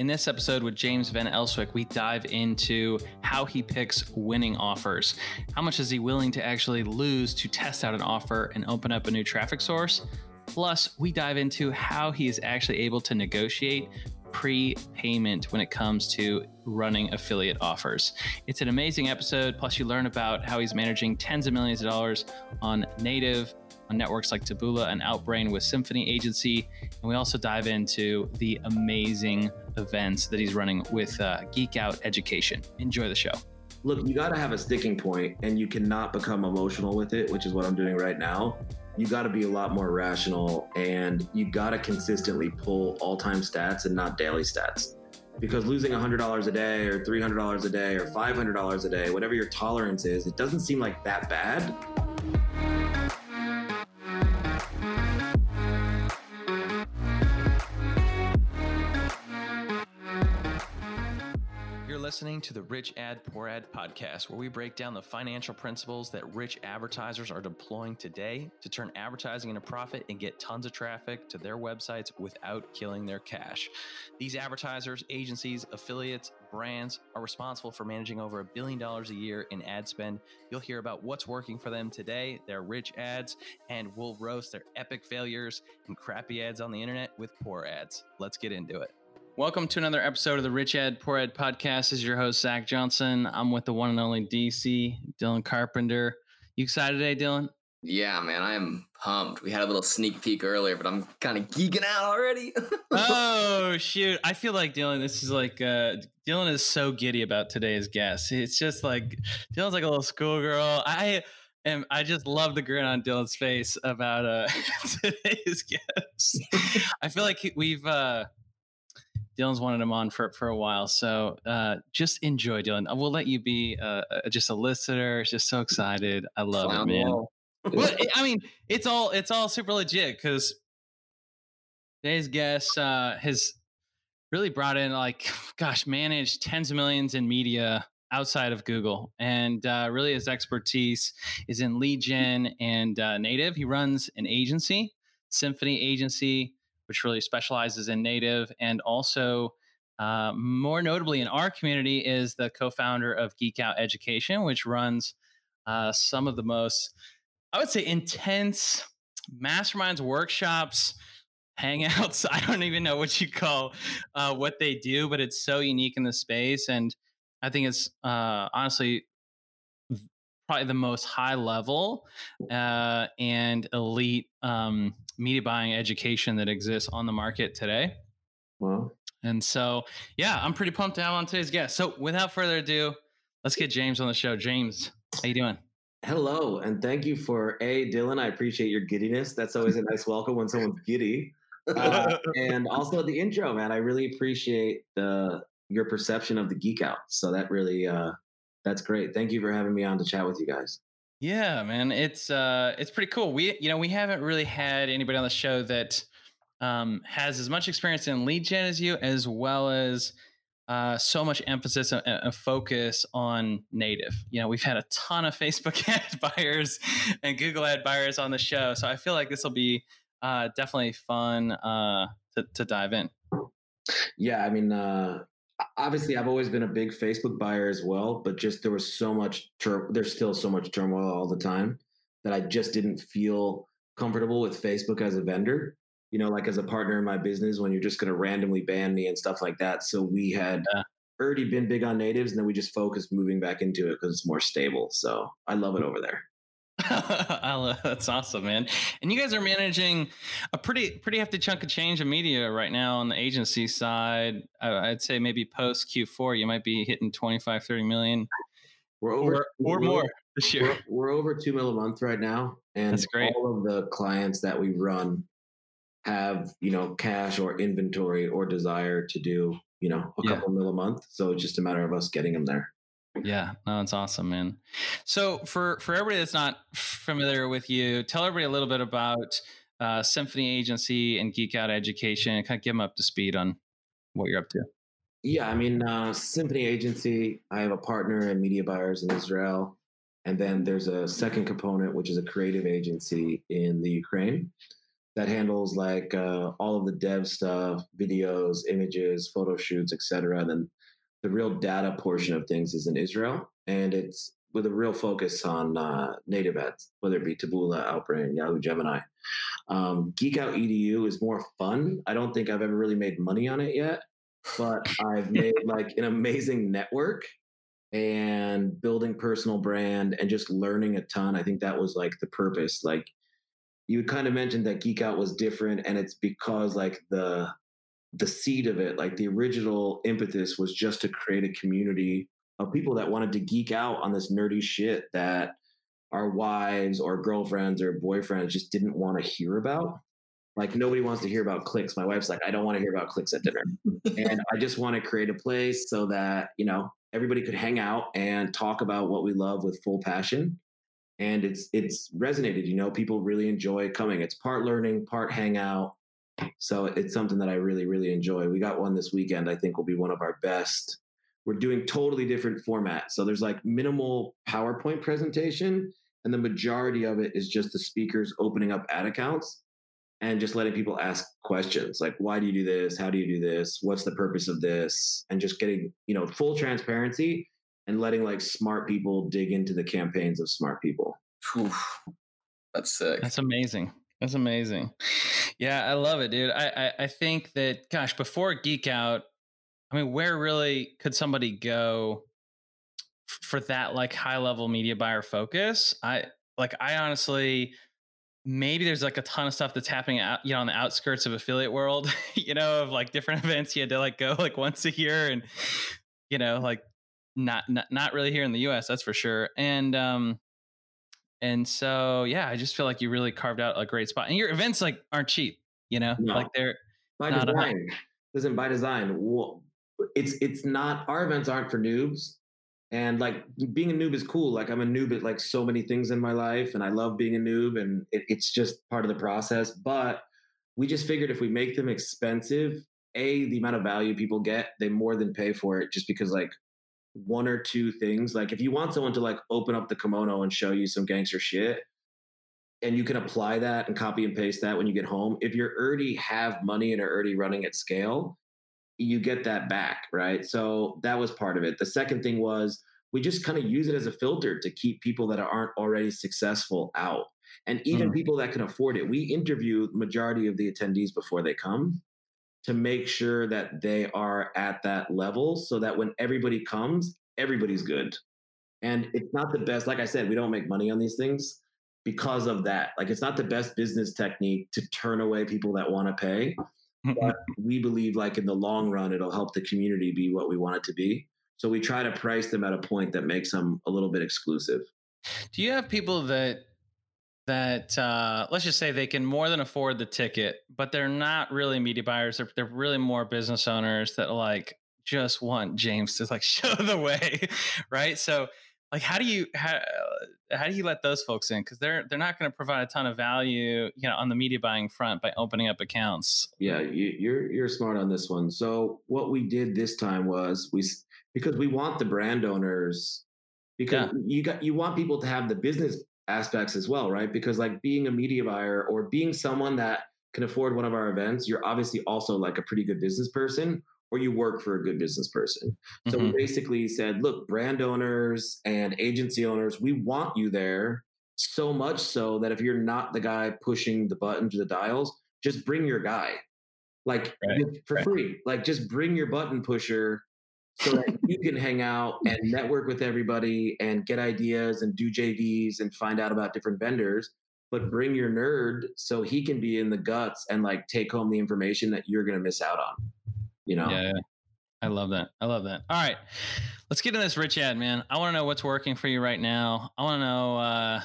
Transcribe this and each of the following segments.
In this episode with James Van Elswyk, we dive into how he picks winning offers. How much is he willing to actually lose to test out an offer and open up a new traffic source? Plus, we dive into how he is actually able to negotiate prepayment when it comes to running affiliate offers. It's an amazing episode. Plus, you learn about how he's managing tens of millions of dollars on native on networks like Taboola and Outbrain with Symphony Agency. And we also dive into the amazing events that he's running with uh, Geek Out Education. Enjoy the show. Look, you got to have a sticking point and you cannot become emotional with it, which is what I'm doing right now. You got to be a lot more rational and you got to consistently pull all time stats and not daily stats. Because losing $100 a day or $300 a day or $500 a day, whatever your tolerance is, it doesn't seem like that bad listening to the Rich Ad Poor Ad podcast, where we break down the financial principles that rich advertisers are deploying today to turn advertising into profit and get tons of traffic to their websites without killing their cash. These advertisers, agencies, affiliates, brands are responsible for managing over a billion dollars a year in ad spend. You'll hear about what's working for them today, their rich ads, and we'll roast their epic failures and crappy ads on the internet with poor ads. Let's get into it. Welcome to another episode of the Rich Ad Poor Ad podcast. This is your host, Zach Johnson. I'm with the one and only DC, Dylan Carpenter. You excited today, Dylan? Yeah, man, I am pumped. We had a little sneak peek earlier, but I'm kind of geeking out already. oh shoot! I feel like Dylan. This is like uh, Dylan is so giddy about today's guest. It's just like Dylan's like a little schoolgirl. I am. I just love the grin on Dylan's face about uh, today's guest. I feel like we've uh, Dylan's wanted him on for for a while, so uh, just enjoy, Dylan. We'll let you be uh, just a listener. Just so excited. I love it, man. well, I mean, it's all it's all super legit because today's guest uh, has really brought in like, gosh, managed tens of millions in media outside of Google, and uh, really his expertise is in lead gen and uh, native. He runs an agency, Symphony Agency which really specializes in native and also uh, more notably in our community is the co-founder of geek out education which runs uh, some of the most i would say intense masterminds workshops hangouts i don't even know what you call uh, what they do but it's so unique in the space and i think it's uh, honestly probably the most high level uh, and elite um, media buying education that exists on the market today. Well, and so, yeah, I'm pretty pumped to have on today's guest. So, without further ado, let's get James on the show. James, how you doing? Hello, and thank you for a Dylan. I appreciate your giddiness. That's always a nice welcome when someone's giddy. Uh, and also the intro, man. I really appreciate the your perception of the geek out. So that really uh, that's great. Thank you for having me on to chat with you guys. Yeah, man, it's uh, it's pretty cool. We, you know, we haven't really had anybody on the show that um, has as much experience in lead gen as you, as well as uh, so much emphasis and, focus on native. You know, we've had a ton of Facebook ad buyers and Google ad buyers on the show, so I feel like this will be uh, definitely fun uh, to, to dive in. Yeah, I mean, uh, obviously I've always been a big Facebook buyer as well, but just there was so much tur- there's still so much turmoil all the time that I just didn't feel comfortable with Facebook as a vendor. You know, like as a partner in my business, when you're just going to randomly ban me and stuff like that. So we had yeah. already been big on natives, and then we just focused moving back into it because it's more stable. So I love it over there. That's awesome, man. And you guys are managing a pretty pretty hefty chunk of change of media right now on the agency side. I'd say maybe post Q4, you might be hitting 25, 30 million. We're over or, or we're, more this year. We're, we're, over two mil a month right now, and That's great. all of the clients that we run have you know cash or inventory or desire to do you know a couple mil a month. So it's just a matter of us getting them there. Yeah, no, that's awesome, man. So for for everybody that's not familiar with you, tell everybody a little bit about uh, Symphony Agency and Geek Out Education, and kind of give them up to speed on what you're up to. Yeah, I mean, uh, Symphony Agency. I have a partner in media buyers in Israel, and then there's a second component, which is a creative agency in the Ukraine that handles like uh, all of the dev stuff, videos, images, photo shoots, etc. Then the real data portion of things is in Israel, and it's with a real focus on uh, native ads, whether it be Taboola, Outbrain, Yahoo, Gemini. Um, Geek Out Edu is more fun. I don't think I've ever really made money on it yet, but I've made like an amazing network and building personal brand and just learning a ton. I think that was like the purpose. Like you kind of mentioned that Geek Out was different, and it's because like the the seed of it, like the original impetus was just to create a community of people that wanted to geek out on this nerdy shit that our wives or girlfriends or boyfriends just didn't want to hear about. Like nobody wants to hear about clicks. My wife's like, I don't want to hear about clicks at dinner. and I just want to create a place so that, you know, everybody could hang out and talk about what we love with full passion. And it's it's resonated, you know, people really enjoy coming. It's part learning, part hangout. So it's something that I really, really enjoy. We got one this weekend, I think will be one of our best. We're doing totally different formats. So there's like minimal PowerPoint presentation, and the majority of it is just the speakers opening up ad accounts and just letting people ask questions like why do you do this? How do you do this? What's the purpose of this? And just getting you know full transparency and letting like smart people dig into the campaigns of smart people. Whew. that's sick. That's amazing that's amazing yeah i love it dude I, I i think that gosh before geek out I mean, where really could somebody go for that like high level media buyer focus? I like I honestly maybe there's like a ton of stuff that's happening out you know on the outskirts of affiliate world, you know, of like different events you had to like go like once a year and you know, like not not not really here in the US, that's for sure. And um and so yeah, I just feel like you really carved out a great spot. And your events like aren't cheap, you know? No. Like they're by design. Listen, by design, it's it's not our events aren't for noobs and like being a noob is cool like i'm a noob at like so many things in my life and i love being a noob and it, it's just part of the process but we just figured if we make them expensive a the amount of value people get they more than pay for it just because like one or two things like if you want someone to like open up the kimono and show you some gangster shit and you can apply that and copy and paste that when you get home if you're already have money and are already running at scale you get that back, right? So that was part of it. The second thing was we just kind of use it as a filter to keep people that aren't already successful out. And even mm. people that can afford it. We interview majority of the attendees before they come to make sure that they are at that level so that when everybody comes, everybody's good. And it's not the best, like I said, we don't make money on these things because of that. Like it's not the best business technique to turn away people that want to pay but we believe like in the long run it'll help the community be what we want it to be so we try to price them at a point that makes them a little bit exclusive do you have people that that uh, let's just say they can more than afford the ticket but they're not really media buyers they're, they're really more business owners that like just want james to like show the way right? So like how do you how, how do you let those folks in? Because they're they're not going to provide a ton of value you know on the media buying front by opening up accounts. Yeah you, you're you're smart on this one. So what we did this time was we because we want the brand owners because yeah. you got you want people to have the business aspects as well right because like being a media buyer or being someone that can afford one of our events you're obviously also like a pretty good business person or you work for a good business person. So mm-hmm. we basically said, look, brand owners and agency owners, we want you there so much so that if you're not the guy pushing the buttons or the dials, just bring your guy. Like right. for right. free. Like just bring your button pusher so that you can hang out and network with everybody and get ideas and do JVs and find out about different vendors. But bring your nerd so he can be in the guts and like take home the information that you're gonna miss out on you know? Yeah, yeah. i love that. I love that. All right. Let's get into this rich ad man. I want to know what's working for you right now. I want to know uh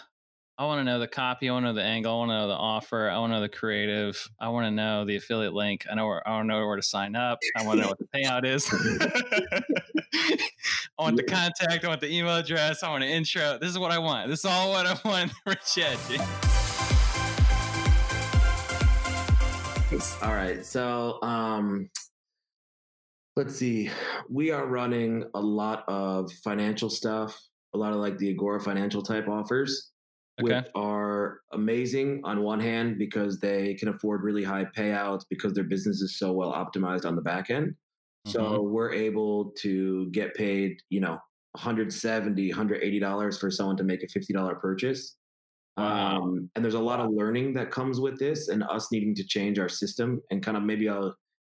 I want to know the copy. I want to know the angle. I want to know the offer. I want to know the creative. I want to know the affiliate link. I know where I want to know where to sign up. I want to know what the payout is. I want the contact. I want the email address. I want an intro. This is what I want. This is all what I want. Rich Ad. All right. So, um, let's see we are running a lot of financial stuff a lot of like the agora financial type offers okay. which are amazing on one hand because they can afford really high payouts because their business is so well optimized on the back end. Mm-hmm. So we're able to get paid, you know, 170 $180 for someone to make a $50 purchase wow. um, and there's a lot of learning that comes with this and us needing to change our system and kind of maybe i'll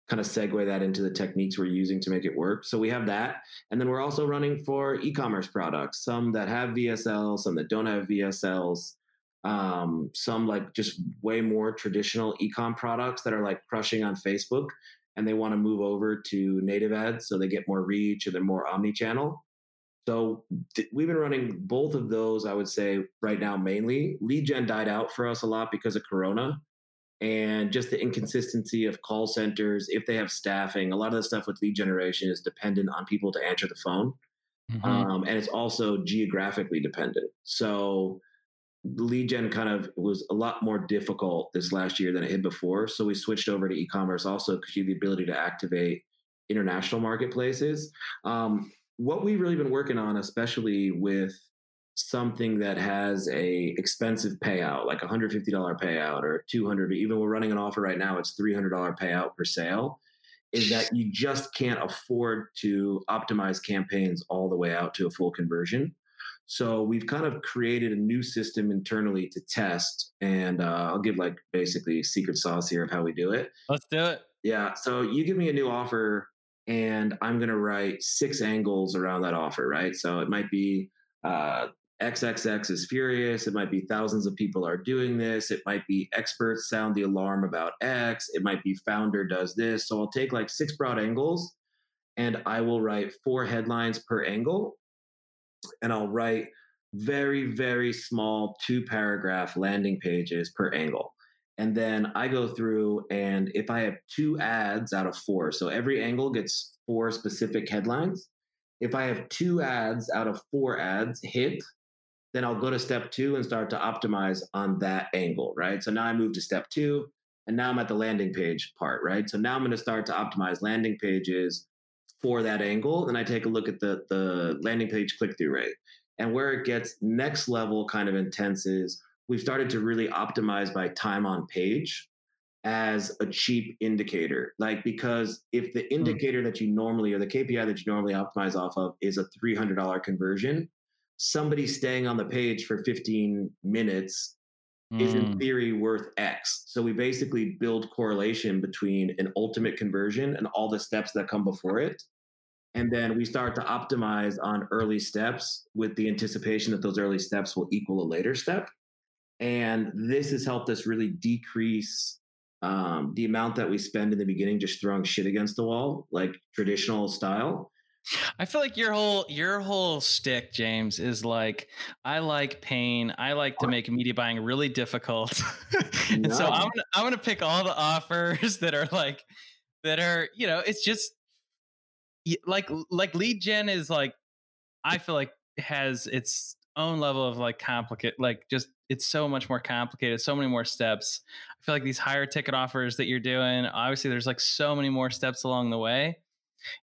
kind of segue that into the techniques we're using to make it work so we have that and then we're also running for e-commerce products some that have vsl some that don't have vsls um, some like just way more traditional e-com products that are like crushing on facebook and they want to move over to native ads so they get more reach and they're more omni-channel so th- we've been running both of those, I would say, right now mainly. Lead gen died out for us a lot because of Corona and just the inconsistency of call centers. If they have staffing, a lot of the stuff with lead generation is dependent on people to answer the phone. Mm-hmm. Um, and it's also geographically dependent. So lead gen kind of was a lot more difficult this last year than it had before. So we switched over to e-commerce also because you have the ability to activate international marketplaces. Um, what we've really been working on, especially with something that has a expensive payout, like a hundred fifty dollar payout or two hundred, even we're running an offer right now, it's three hundred dollar payout per sale, is that you just can't afford to optimize campaigns all the way out to a full conversion. So we've kind of created a new system internally to test, and uh, I'll give like basically secret sauce here of how we do it. Let's do it. Yeah. So you give me a new offer and I'm going to write six angles around that offer, right? So it might be uh, XXX is furious. It might be thousands of people are doing this. It might be experts sound the alarm about X. It might be founder does this. So I'll take like six broad angles and I will write four headlines per angle. And I'll write very, very small two paragraph landing pages per angle. And then I go through, and if I have two ads out of four, so every angle gets four specific headlines. If I have two ads out of four ads hit, then I'll go to step two and start to optimize on that angle, right? So now I move to step two, and now I'm at the landing page part, right? So now I'm going to start to optimize landing pages for that angle. And I take a look at the, the landing page click through rate. And where it gets next level kind of intense is we've started to really optimize by time on page as a cheap indicator. Like, because if the hmm. indicator that you normally, or the KPI that you normally optimize off of is a $300 conversion, somebody staying on the page for 15 minutes mm. is in hmm. theory worth X. So we basically build correlation between an ultimate conversion and all the steps that come before it. And then we start to optimize on early steps with the anticipation that those early steps will equal a later step. And this has helped us really decrease um, the amount that we spend in the beginning just throwing shit against the wall, like traditional style. I feel like your whole your whole stick, James, is like I like pain. I like to make media buying really difficult, and no. so I'm gonna, I'm gonna pick all the offers that are like that are you know it's just like like lead gen is like I feel like has its own level of like complicated like just it's so much more complicated so many more steps i feel like these higher ticket offers that you're doing obviously there's like so many more steps along the way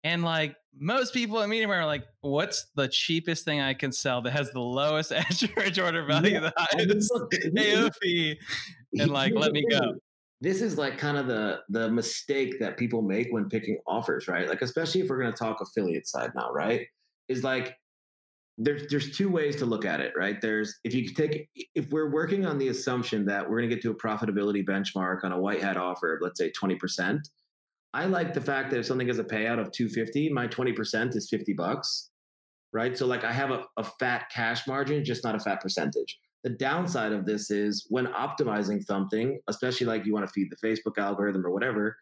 and like most people at medium are like what's the cheapest thing i can sell that has the lowest average order value yeah. the highest AOV and like let me go this is like kind of the the mistake that people make when picking offers right like especially if we're going to talk affiliate side now right is like there's there's two ways to look at it, right? There's if you take if we're working on the assumption that we're going to get to a profitability benchmark on a white hat offer, let's say 20%. I like the fact that if something has a payout of 250, my 20% is 50 bucks. Right. So like I have a, a fat cash margin, just not a fat percentage. The downside of this is when optimizing something, especially like you want to feed the Facebook algorithm or whatever,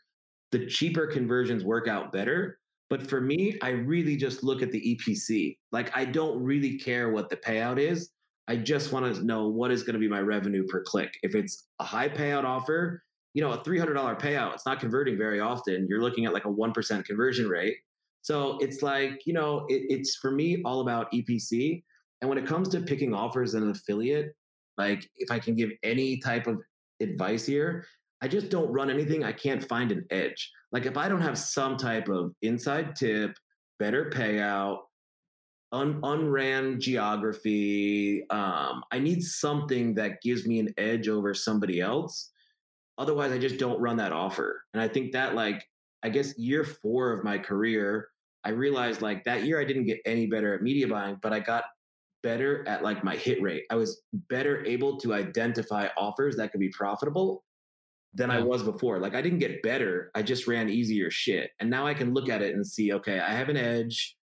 the cheaper conversions work out better but for me, I really just look at the EPC. Like I don't really care what the payout is. I just want to know what is going to be my revenue per click. If it's a high payout offer, you know, a $300 payout, it's not converting very often. You're looking at like a 1% conversion rate. So it's like, you know, it, it's for me all about EPC. And when it comes to picking offers and an affiliate, like if I can give any type of advice here, I just don't run anything. I can't find an edge. Like if I don't have some type of inside tip, better payout, un, unran geography. Um, I need something that gives me an edge over somebody else. Otherwise, I just don't run that offer. And I think that, like, I guess year four of my career, I realized like that year I didn't get any better at media buying, but I got better at like my hit rate. I was better able to identify offers that could be profitable than. I was before. Like I didn't get better, I just ran easier shit. And now I can look at it and see, okay, I have an edge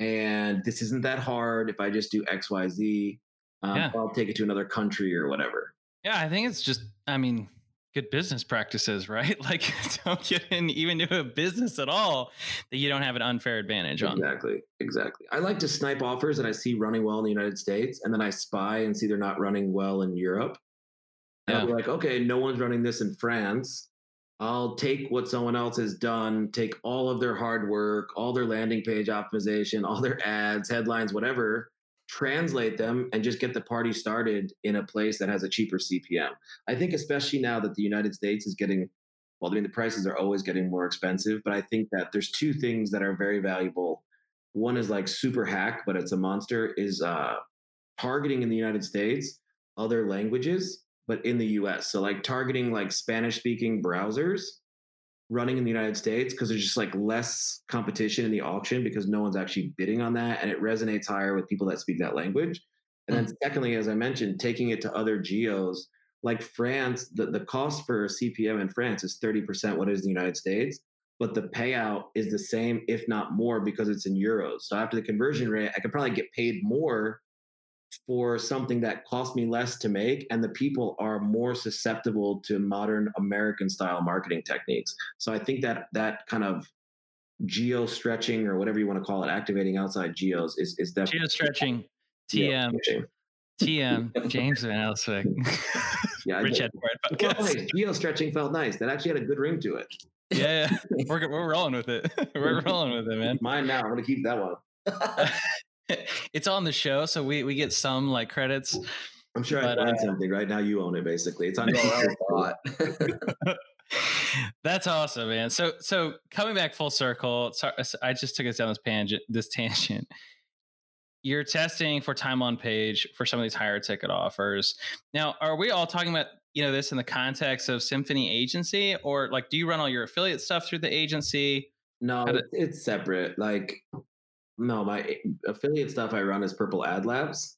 and this isn't that hard if I just do XYZ. Um, yeah. I'll take it to another country or whatever. Yeah, I think it's just, I mean, good business practices, right? Like, don't get in even to a business at all that you don't have an unfair advantage on. Exactly, exactly. I like to snipe offers that I see running well in the United States, and then I spy and see they're not running well in Europe. And yeah. I'll be like, okay, no one's running this in France. I'll take what someone else has done, take all of their hard work, all their landing page optimization, all their ads, headlines, whatever, translate them and just get the party started in a place that has a cheaper CPM. I think, especially now that the United States is getting, well, I mean, the prices are always getting more expensive, but I think that there's two things that are very valuable. One is like super hack, but it's a monster, is uh, targeting in the United States other languages, but in the US. So, like targeting like Spanish speaking browsers running in the United States because there's just like less competition in the auction because no one's actually bidding on that and it resonates higher with people that speak that language. And then mm. secondly, as I mentioned, taking it to other geos like France, the, the cost for CPM in France is 30% what it is in the United States, but the payout is the same, if not more, because it's in euros. So after the conversion rate, I could probably get paid more for something that cost me less to make and the people are more susceptible to modern american style marketing techniques. So i think that that kind of geo stretching or whatever you want to call it activating outside geos is is definitely geo stretching. Tm tm james van elswyk. Yeah rich well, geo stretching felt nice. That actually had a good ring to it. Yeah, yeah. we're, we're rolling with it. We're rolling with it man. Mine now i'm gonna keep that one it's on the show, so we we get some like credits. I'm sure but, I learned uh, something. Right now, you own it. Basically, it's on your That's awesome, man. So so coming back full circle. Sorry, I just took us down this tangent. This tangent. You're testing for time on page for some of these higher ticket offers. Now, are we all talking about you know this in the context of Symphony Agency, or like do you run all your affiliate stuff through the agency? No, it's separate. Like no, my affiliate stuff I run is Purple Ad Labs.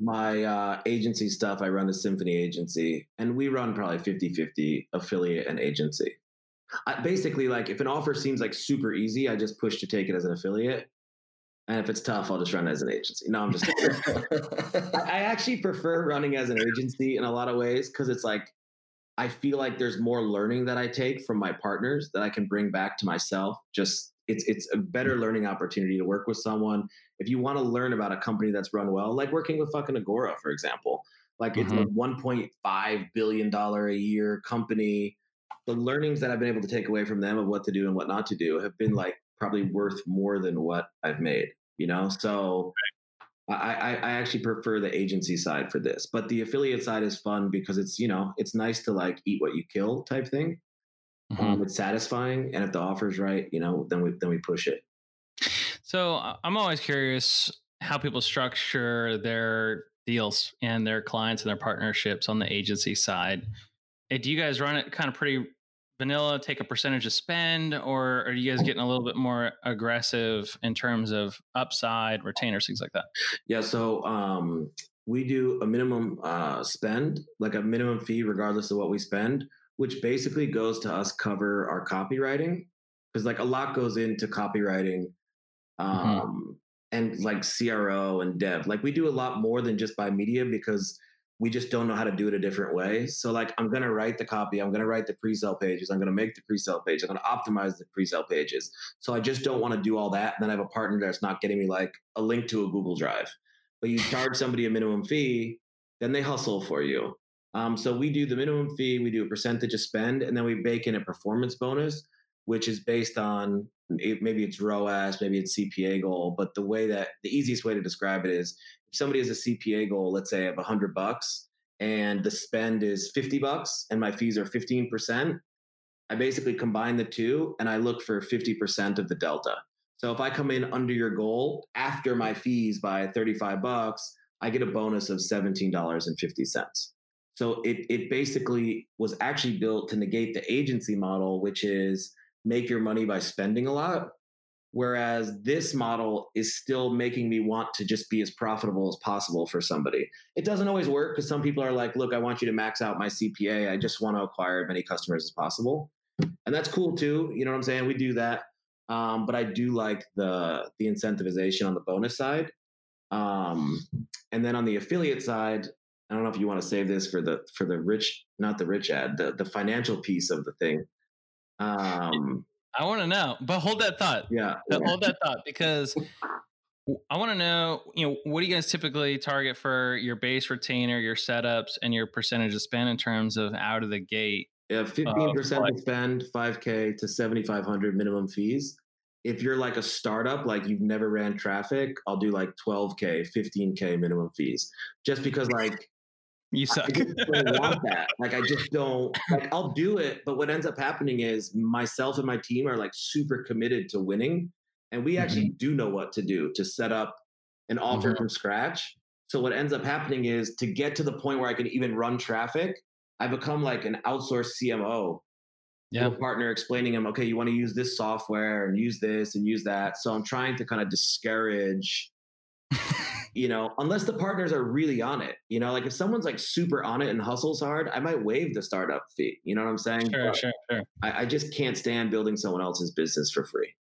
My uh, agency stuff I run is Symphony Agency. And we run probably 50 50 affiliate and agency. I, basically, like if an offer seems like super easy, I just push to take it as an affiliate. And if it's tough, I'll just run as an agency. No, I'm just I actually prefer running as an agency in a lot of ways because it's like I feel like there's more learning that I take from my partners that I can bring back to myself just it's it's a better learning opportunity to work with someone. If you want to learn about a company that's run well, like working with fucking Agora, for example, like mm-hmm. it's a mm-hmm. 1.5 billion dollar a year company. The learnings that I've been able to take away from them of what to do and what not to do have been like probably worth more than what I've made. You know, so. I, I, I actually prefer the agency side for this, but the affiliate side is fun because it's you know it's nice to like eat what you kill type thing. Mm-hmm. Um, it's satisfying, and if the offer is right, you know, then we then we push it. So I'm always curious how people structure their deals and their clients and their partnerships on the agency side. Eh, do you guys run it kind of pretty vanilla, take a percentage of spend, or are you guys getting a little bit more aggressive in terms of upside, retainers, things like that? Yeah, so um, we do a minimum uh, spend, like a minimum fee, regardless of what we spend which basically goes to us cover our copywriting because like a lot goes into copywriting mm-hmm. um, mm-hmm. and like CRO and dev. Like we do a lot more than just buy media because we just don't know how to do it a different way. So like I'm gonna write the copy, I'm gonna write the pre-sale pages, I'm gonna make the pre-sale page, I'm gonna optimize the pre-sale pages. So I just don't want to do all that. And then I have a partner that's not getting me like a link to a Google Drive. But you charge somebody a minimum fee, then they hustle for you. Um, so we do the minimum fee, we do a percentage of spend, and then we bake in a performance bonus, which is based on maybe it's ROAS, maybe it's CPA goal. But the way that the easiest way to describe it is if somebody has a CPA goal, let's say of 100 bucks, and the spend is 50 bucks, and my fees are 15%, I basically combine the two and I look for 50% of the delta. So if I come in under your goal after my fees by 35 bucks, I get a bonus of $17.50. So it it basically was actually built to negate the agency model, which is make your money by spending a lot. Whereas this model is still making me want to just be as profitable as possible for somebody. It doesn't always work because some people are like, look, I want you to max out my CPA. I just want to acquire as many customers as possible. And that's cool too. You know what I'm saying? We do that. Um, but I do like the the incentivization on the bonus side. Um, and then on the affiliate side, I don't know if you want to save this for the for the rich, not the rich ad, the the financial piece of the thing. Um, I want to know, but hold that thought. yeah, Hold that thought because I want to know, you know, what do you guys typically target for your base retainer, your setups, and your percentage of spend in terms of out of the gate? yeah, fifteen percent to spend, five k to seventy five hundred minimum fees. If you're like a startup, like you've never ran traffic, I'll do like twelve k, fifteen k minimum fees, just because like You I suck. just don't want that. Like I just don't like I'll do it, but what ends up happening is myself and my team are like super committed to winning. And we actually do know what to do to set up an offer Mhm. from scratch. So what ends up happening is to get to the point where I can even run traffic, I become like an outsourced CMO yeah. partner explaining him, okay, you want to use this software and use this and use that. So I'm trying to kind of discourage you know, unless the partners are really on it. You know, like if someone's like super on it and hustles hard, I might waive the startup fee. You know what I'm saying? Sure, But sure, sure. I, I just can't stand building someone else's business for free.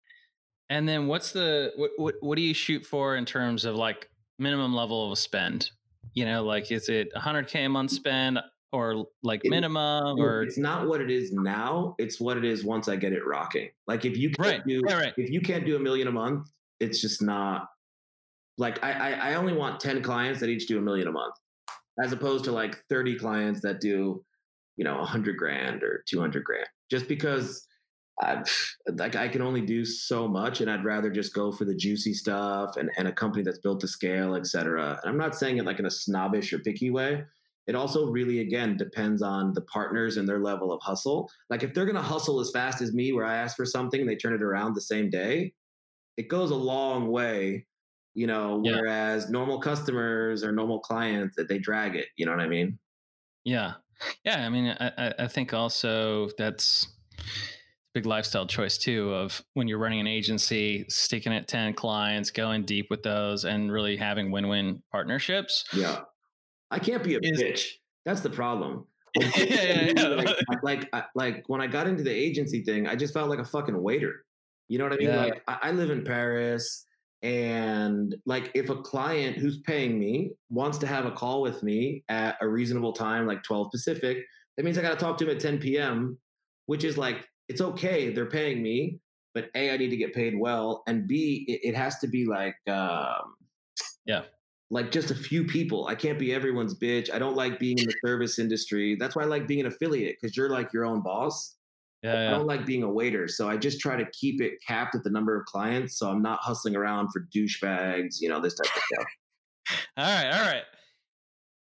And then what's the what, what what do you shoot for in terms of like minimum level of spend? You know, like is it 100k a month spend or like It- minimum or it's not what it is now. It's what it is once I get it rocking. Like if you can't right, do right, right. if you can't do a million a month, it's just not like I, I only want 10 clients that each do a million a month, as opposed to like 30 clients that do, you know, 100 grand or 200 grand. Just because I like I can only do so much, and I'd rather just go for the juicy stuff and, and a company that's built to scale, et cetera. And I'm not saying it like in a snobbish or picky way. It also really, again, depends on the partners and their level of hustle. Like if they're gonna hustle as fast as me, where I ask for something and they turn it around the same day, it goes a long way, you know. Yeah. Whereas normal customers or normal clients that they drag it, you know what I mean? Yeah, yeah. I mean, I, I- think also that's big lifestyle choice too. Of when you're running an agency, sticking at ten clients, going deep with those, and really having win-win partnerships. Yeah. I can't be a Is- bitch. That's the problem. yeah, yeah, yeah. like, like, I- like when I got into the agency thing, I just felt like a fucking waiter. You know what I mean? Like I, I live in Paris, and like if a client who's paying me wants to have a call with me at a reasonable time, like 12 Pacific, that means I got to talk to him at 10 p.m., which is like it's okay. They're paying me, but a I need to get paid well, and b it, it has to be like um, Yeah. like just a few people. I can't be everyone's bitch. I don't like being in the service industry. That's why I like being an affiliate because you're like your own boss. I Yeah, yeah. don't like being a waiter. So I just try to keep it capped at the number of clients. So I'm not hustling around for douchebags, you know, this type of stuff. All right, all right.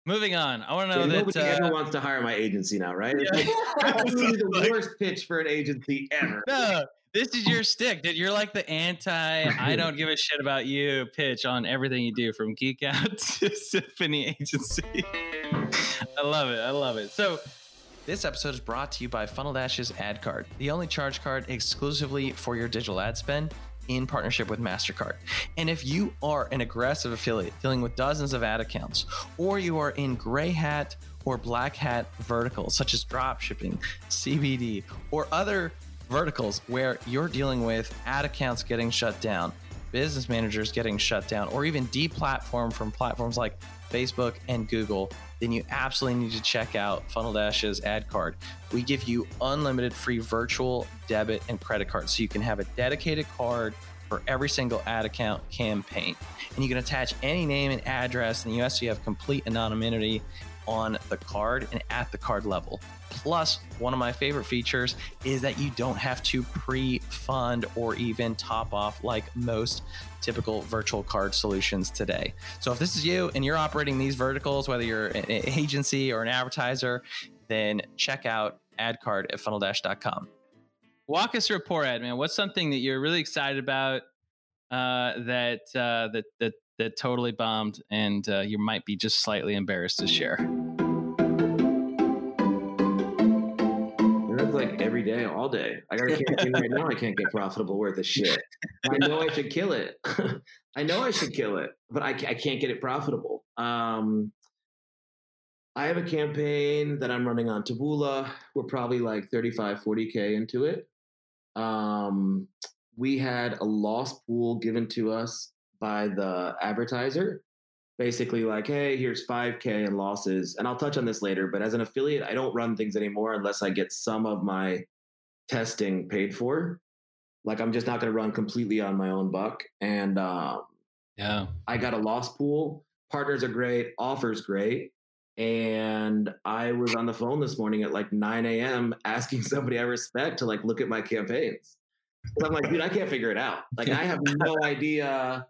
Moving on. I want to know Yeah, that. nobody uh, ever wants to hire my agency now, right? It's Yeah. like, literally the worst pitch for an agency ever. no, this is your stick. Dude. you're like the anti. I don't give a shit about you pitch on everything you do, from Geek Out to Symphony Agency. I love it. I love it. So. This episode is brought to you by Funnel Dash's Ad Card, the only charge card exclusively for your digital ad spend in partnership with MasterCard. And if you are an aggressive affiliate dealing with dozens of ad accounts, or you are in gray hat or black hat verticals such as drop shipping, CBD, or other verticals where you're dealing with ad accounts getting shut down, business managers getting shut down, or even deplatformed from platforms like Facebook and Google, then you absolutely need to check out Funnel Dash's ad card. We give you unlimited free virtual debit and credit cards so you can have a dedicated card for every single ad account campaign. And you can attach any name and address in the US so you have complete anonymity on the card and at the card level. Plus, one of my favorite features is that you don't have to pre fund or even top off like most typical virtual card solutions today. So, if this is you and you're operating these verticals, whether you're an agency or an advertiser, then check out AdCard at funneldash.com. Walk us through a poor ad, man. What's something that you're really excited about uh, that uh, that that that totally bombed, and uh, you might be just slightly embarrassed to share? Like every day, all day. I got a campaign right now. I can't get profitable worth of shit. I know I should kill it. I know I should kill it, but I, I can't get it profitable. Um, I have a campaign that I'm running on Taboola. We're probably like 35, 40K into it. Um, we had a loss pool given to us by the advertiser. Basically, like, hey, here's 5K in losses. And I'll touch on this later, but as an affiliate, I don't run things anymore unless I get some of my testing paid for. Like, I'm just not going to run completely on my own buck. And um, yeah, I got a loss pool. Partners are great, offers great. And I was on the phone this morning at like 9 a.m. asking somebody I respect to like look at my campaigns. I'm like, dude, I can't figure it out. Like, I have no idea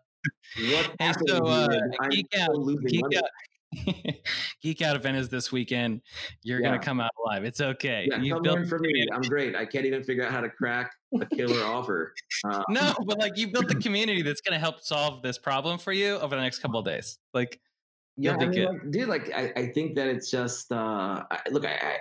what hey, so, uh, geek out, geek out, geek out event is this weekend. You're yeah. gonna come out alive. It's okay. Yeah, you built for me. I'm great. I can't even figure out how to crack a killer offer. Uh, no, but like you built the community that's gonna help solve this problem for you over the next couple of days. Like, yeah, I mean, like, dude. Like, I, I think that it's just uh, I, look. I, I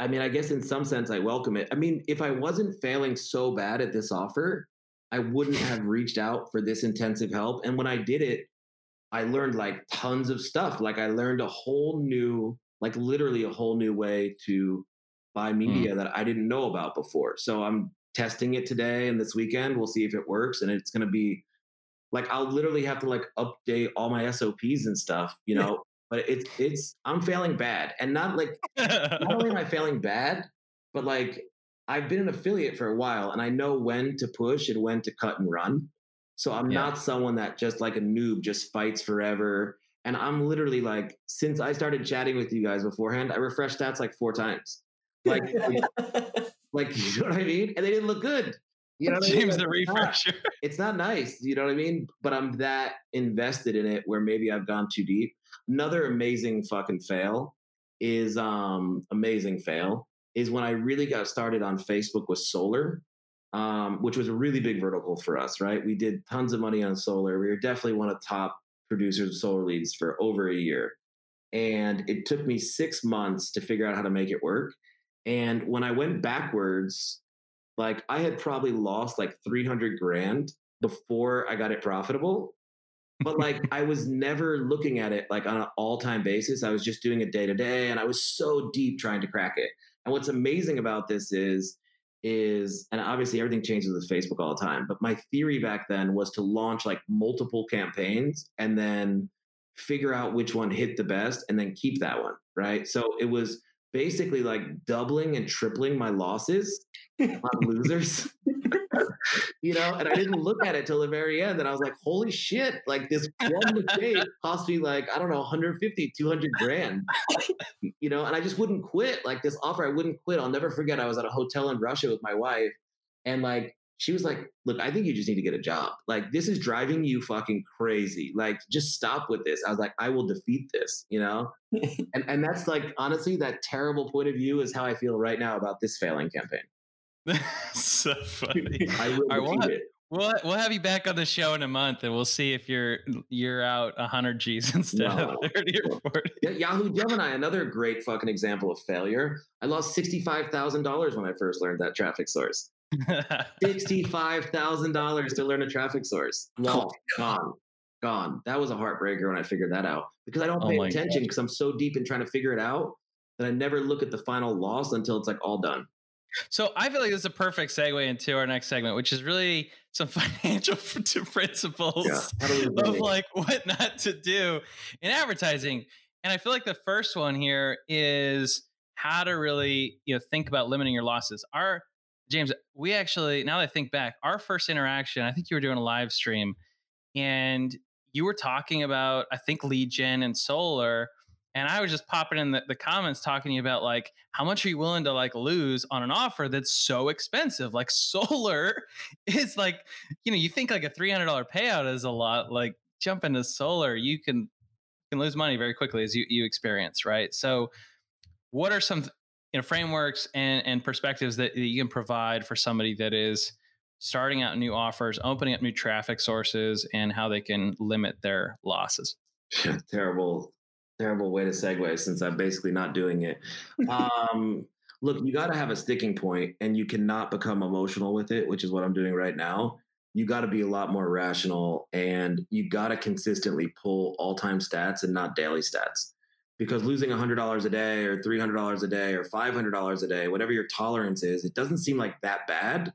I mean, I guess in some sense, I welcome it. I mean, if I wasn't failing so bad at this offer, I wouldn't have reached out for this intensive help. And when I did it, I learned like tons of stuff. Like I learned a whole new, like literally a whole new way to buy hmm. media mm. that I didn't know about before. So I'm testing it today and this weekend. We'll see if it works. And it's going to be like, I'll literally have to like update all my SOPs and stuff, you know, but it's, it's, I'm failing bad. And not like, not only am I failing bad, but like I've been an affiliate for a while and I know when to push and when to cut and run. So I'm yeah. not someone that just like a noob just fights forever. And I'm literally like, since I started chatting with you guys beforehand, I refreshed stats like four times. Like, like you know what I mean? And they didn't look good. You know what James I mean? the refresher. It's not nice. You know what I mean? But I'm that invested in it where maybe I've gone too deep. Another amazing fucking fail is um amazing fail is when I really got started on Facebook with solar, um, which was a really big vertical for us, right? We did tons of money on solar. We were definitely one of the top producers of solar leads for over a year. And it took me six months to figure out how to make it work. And when I went backwards, like I had probably lost like 300 grand before I got it profitable. But like I was never looking at it like on an all time basis. I was just doing it day to day. And I was so deep trying to crack it. And what's amazing about this is, is, and obviously everything changes with Facebook all the time, but my theory back then was to launch like multiple campaigns and then figure out which one hit the best and then keep that one. Right. So it was basically like doubling and tripling my losses on losers. you know, and I didn't look at it till the very end. And I was like, holy shit, like this one mistake cost me like, I don't know, 150, 200 grand, you know, and I just wouldn't quit. Like this offer, I wouldn't quit. I'll never forget. I was at a hotel in Russia with my wife and like, she was like, look, I think you just need to get a job. Like, this is driving you fucking crazy. Like, just stop with this. I was like, I will defeat this, you know? and and that's like honestly, that terrible point of view is how I feel right now about this failing campaign. so funny. I will we'll, have, we'll, we'll have you back on the show in a month, and we'll see if you're you're out 100 G's instead no. of 30 or 40. Yahoo Gemini, another great fucking example of failure. I lost $65,000 when I first learned that traffic source. $65,000 to learn a traffic source. Oh no, gone. Gone. That was a heartbreaker when I figured that out because I don't oh pay oh attention because I'm so deep in trying to figure it out that I never look at the final loss until it's like all done. So I feel like this is a perfect segue into our next segment, which is really some financial principles yeah, of like what not to do in advertising. And I feel like the first one here is how to really you know think about limiting your losses. Our James, we actually now that I think back, our first interaction, I think you were doing a live stream, and you were talking about I think lead gen and solar and I was just popping in the, the comments talking about like how much are you willing to like lose on an offer that's so expensive? Like solar is like, you know, you think like a three hundred dollar payout is a lot. Like jump into solar, you can can lose money very quickly as you you experience, right? So, what are some you know frameworks and and perspectives that, that you can provide for somebody that is starting out new offers, opening up new traffic sources, and how they can limit their losses. terrible, terrible way to segue since I'm basically not doing it. Um, look, you got to have a sticking point and you cannot become emotional with it, which is what I'm doing right now. You got to be a lot more rational and you got to consistently pull all time stats and not daily stats. Because losing $100 a day or $300 a day or $500 a day, whatever your tolerance is, it doesn't seem like that bad.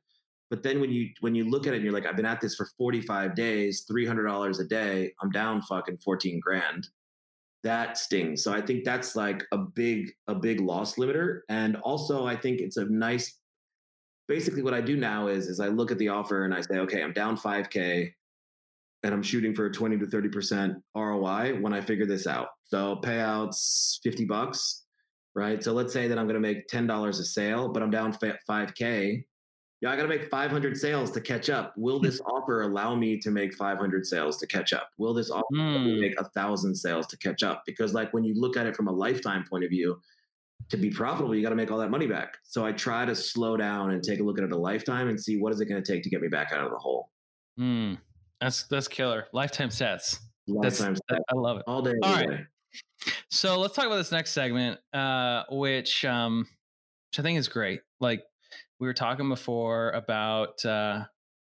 But then when you when you look at it and you're like, I've been at this for 45 days, $300 a day, I'm down fucking 14 grand that stings. So I think that's like a big a big loss limiter, and also I think it's a nice. Basically, what I do now is is I look at the offer and I say, okay, I'm down five k, and I'm shooting for a twenty to thirty percent ROI when I figure this out. So payouts fifty bucks, right? So let's say that I'm going to make ten dollars a sale, but I'm down five k yeah, I got to make 500 sales to catch up. Will this offer allow me to make 500 sales to catch up? Will this offer mm. make a thousand sales to catch up? Because like when you look at it from a lifetime point of view, to be profitable, you got to make all that money back. So I try to slow down and take a look at it a lifetime and see what is it going to take to get me back out of the hole. Mm. That's that's killer. Lifetime sets. Lifetime sets. I love it. All day. All right. Day. So let's talk about this next segment, uh, which um, which I think is great. Like we were talking before about uh,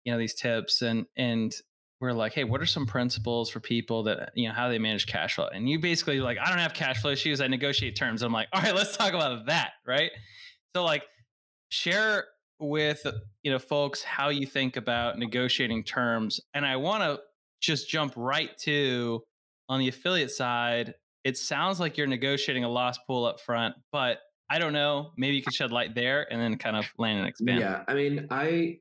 you know these tips and and we're like, hey, what are some principles for people that you know how they manage cash flow? And you basically like, I don't have cash flow issues. I negotiate terms. I'm like, all right, let's talk about that, right? So like, share with you know folks how you think about negotiating terms. And I want to just jump right to on the affiliate side. It sounds like you're negotiating a loss pool up front, but I don't know. Maybe you could shed light there and then kind of land and expand. Yeah. I mean, I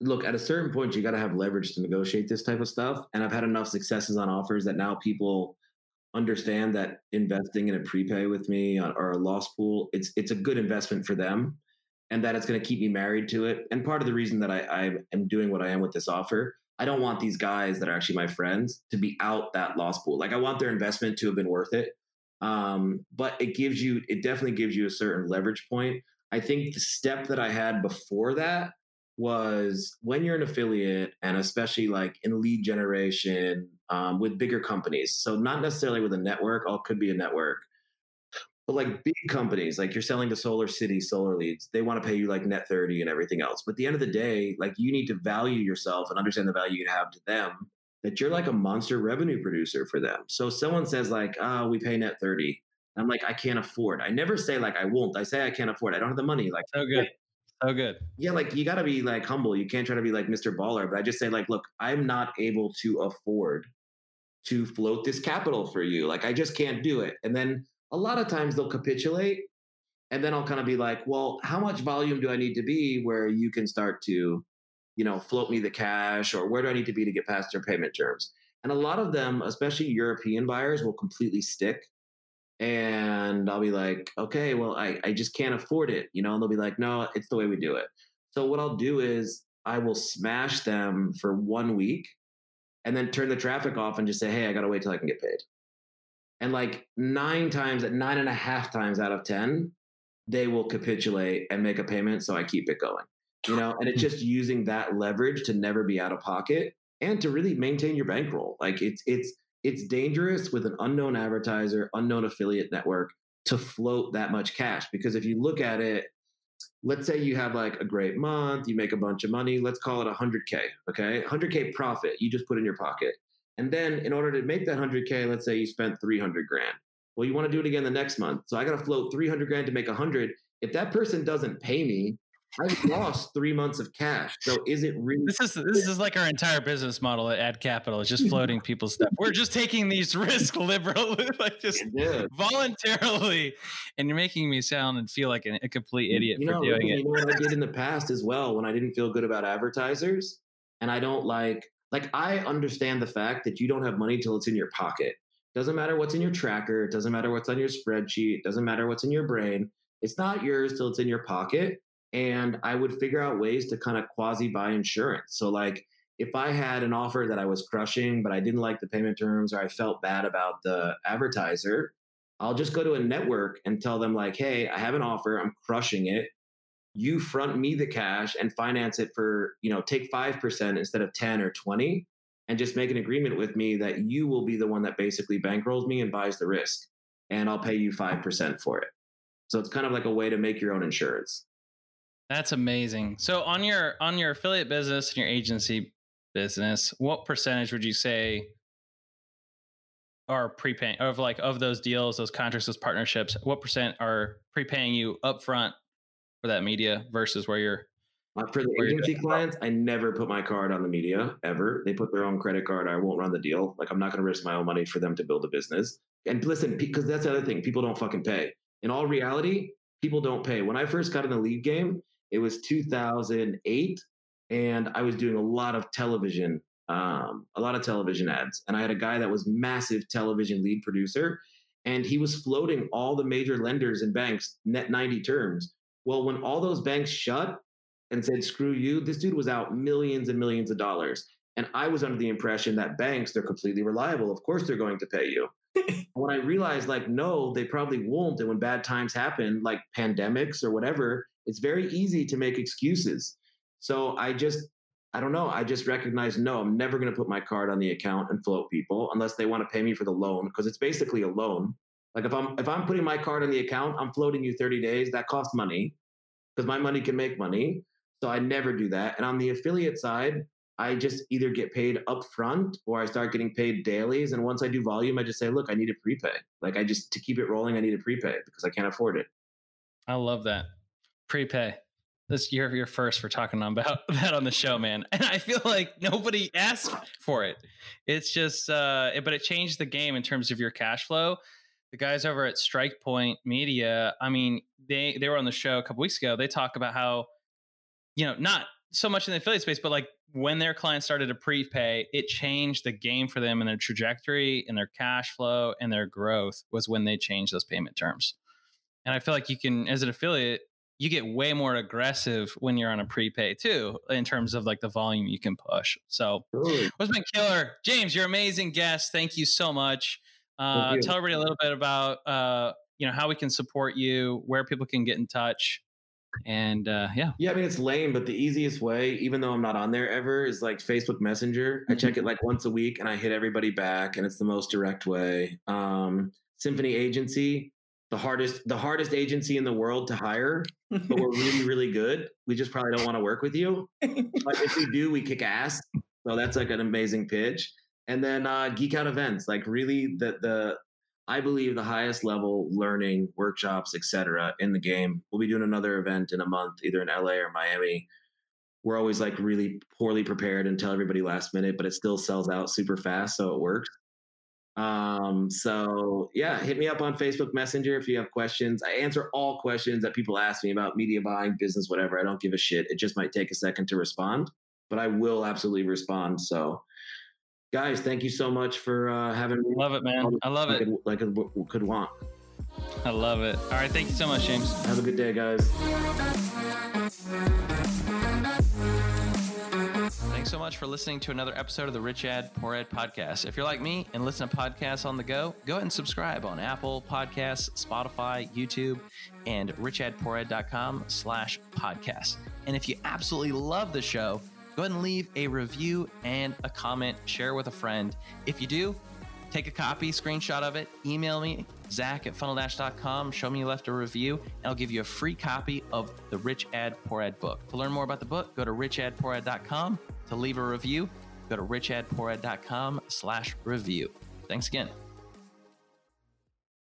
look at a certain point, you got to have leverage to negotiate this type of stuff. And I've had enough successes on offers that now people understand that investing in a prepay with me or a loss pool, it's it's a good investment for them, and that it's going to keep me married to it. And part of the reason that I, I am doing what I am with this offer, I don't want these guys that are actually my friends to be out that loss pool. Like I want their investment to have been worth it. Um, but it gives you, it definitely gives you a certain leverage point. I think the step that I had before that was when you're an affiliate and especially like in lead generation um, with bigger companies. So not necessarily with a network, all could be a network, but like big companies, like you're selling to Solar City, Solar Leads, they want to pay you like net 30 and everything else. But at the end of the day, like you need to value yourself and understand the value you have to them that you're like a monster revenue producer for them. So someone says like, "Ah, oh, we pay net 30." I'm like, "I can't afford." I never say like I won't. I say I can't afford. I don't have the money. Like So good. So good. Yeah, like you got to be like humble. You can't try to be like Mr. Baller, but I just say like, "Look, I'm not able to afford to float this capital for you. Like I just can't do it." And then a lot of times they'll capitulate and then I'll kind of be like, "Well, how much volume do I need to be where you can start to you know, float me the cash or where do I need to be to get past their payment terms? And a lot of them, especially European buyers, will completely stick. And I'll be like, okay, well, I, I just can't afford it. You know, and they'll be like, no, it's the way we do it. So what I'll do is I will smash them for one week and then turn the traffic off and just say, hey, I got to wait till I can get paid. And like nine times, nine and a half times out of 10, they will capitulate and make a payment. So I keep it going you know, and it's hmm. just using that leverage to never be out of pocket and to really maintain your bankroll. Like it's it's it's dangerous with an unknown advertiser, unknown affiliate network to float that much cash because if you look at it, let's say you have like a great month, you make a bunch of money, let's call it 100k, okay? 100k profit you just put in your pocket. And then in order to make that 100k, let's say you spent 300 grand. Well, you want to do it again the next month. So I got to float 300 grand to make 100. If that person doesn't pay me, I lost three months of cash. So is it really? This is this is like our entire business model at Ad Capital. It's just hmm. floating people's stuff. We're just taking these risks liberally, like just voluntarily, and you're making me sound and feel like a, a complete idiot you know, for doing you it. You know what I did in the past as well when I didn't feel good about advertisers, and I don't like like I understand the fact that you don't have money till it's in your pocket. Doesn't matter what's in your tracker. It doesn't matter what's on your spreadsheet. Doesn't matter what's in your brain. It's not yours till it's in your pocket and I would figure out ways to kind of quasi buy insurance. So like if I had an offer that I was crushing, but I didn't like the payment terms or I felt bad about the advertiser, I'll just go to a network and tell them like, "Hey, I have an offer. I'm crushing it. you front me the cash and finance it for, you know, take 5% instead of 10 or 20 and just make an agreement with me that you will be the one that basically bankrolls me and buys the risk and I'll pay you 5% for it. So it's kind of like a way to make your own insurance. That's amazing. So on your on your affiliate business and your agency business, what percentage would you say are prepaying of like of those deals, those contracts, those partnerships? What percent are prepaying you upfront for that media versus where you're uh, for the agency clients, I never put my card on the media ever. They put their own credit card. I won't run the deal. Like I'm not going to risk my own money for them to build a business. And listen, because that's the other thing. People don't fucking pay. In all reality, people don't pay. When I first got in the lead game, it was 2008, and I was doing a lot of television, um, a lot of television ads. And I had a guy that was massive television lead producer, and he was floating all the major lenders and banks net 90 terms. Well, when all those banks shut and said, screw you, this dude was out millions and millions of dollars. And I was under the impression that banks, they're completely reliable. Of course, they're going to pay you. when I realized, like, no, they probably won't. And when bad times happen, like pandemics or whatever, it's very easy to make excuses. So I just, I don't know. I just recognize, no, I'm never going to put my card on the account and float people unless they want to pay me for the loan because it's basically a loan. Like if I'm if I'm putting my card on the account, I'm floating you 30 days. That costs money because my money can make money. So I never do that. And on the affiliate side, I just either get paid upfront or I start getting paid dailies. And once I do volume, I just say, look, I need a prepay. Like I just to keep it rolling, I need a prepay because I can't afford it. I love that. Prepay. This you're your first for talking about that on the show, man. And I feel like nobody asked for it. It's just uh but it changed the game in terms of your cash flow. The guys over at Strike Point Media, I mean, they they were on the show a couple weeks ago. They talk about how, you know, not so much in the affiliate space, but like when their clients started to prepay, it changed the game for them and their trajectory and their cash flow and their growth was when they changed those payment terms. And I feel like you can, as an affiliate, you get way more aggressive when you're on a prepay too, in terms of like the volume you can push. So, Ooh. what's been killer? James, you're amazing guest. Thank you so much. Uh, tell everybody a little bit about uh, you know how we can support you, where people can get in touch. And uh, yeah. Yeah, I mean, it's lame, but the easiest way, even though I'm not on there ever, is like Facebook Messenger. I check mm-hmm. it like once a week and I hit everybody back, and it's the most direct way. Um, Symphony Agency, the hardest, the hardest agency in the world to hire, but we're really, really good. We just probably don't want to work with you. But if we do, we kick ass. So that's like an amazing pitch. And then uh, Geek Out events, like really the the I believe the highest level learning workshops, etc., in the game. We'll be doing another event in a month, either in LA or Miami. We're always like really poorly prepared and tell everybody last minute, but it still sells out super fast, so it works. Um, so yeah, hit me up on Facebook Messenger if you have questions. I answer all questions that people ask me about media buying, business, whatever. I don't give a shit. It just might take a second to respond, but I will absolutely respond. So guys, thank you so much for uh, having me. Love it, man. I love like it. like I could want. I love it. All right, thank you so much, James. Have a good day, guys. Thanks so much for listening to another episode of the Rich Ad Poor Ad podcast. If you're like me and listen to podcasts on the go, go ahead and subscribe on Apple Podcasts, Spotify, YouTube, and richadpoorad.com slash podcast. And if you absolutely love the show, go ahead and leave a review and a comment, share with a friend. If you do, take a copy, screenshot of it, email me, zach at funneldash.com, show me you left a review, and I'll give you a free copy of the Rich Ad Poor Ad book. To learn more about the book, go to richadpoorad.com. To leave a review, go to richadpoorad.com slash review. Thanks again.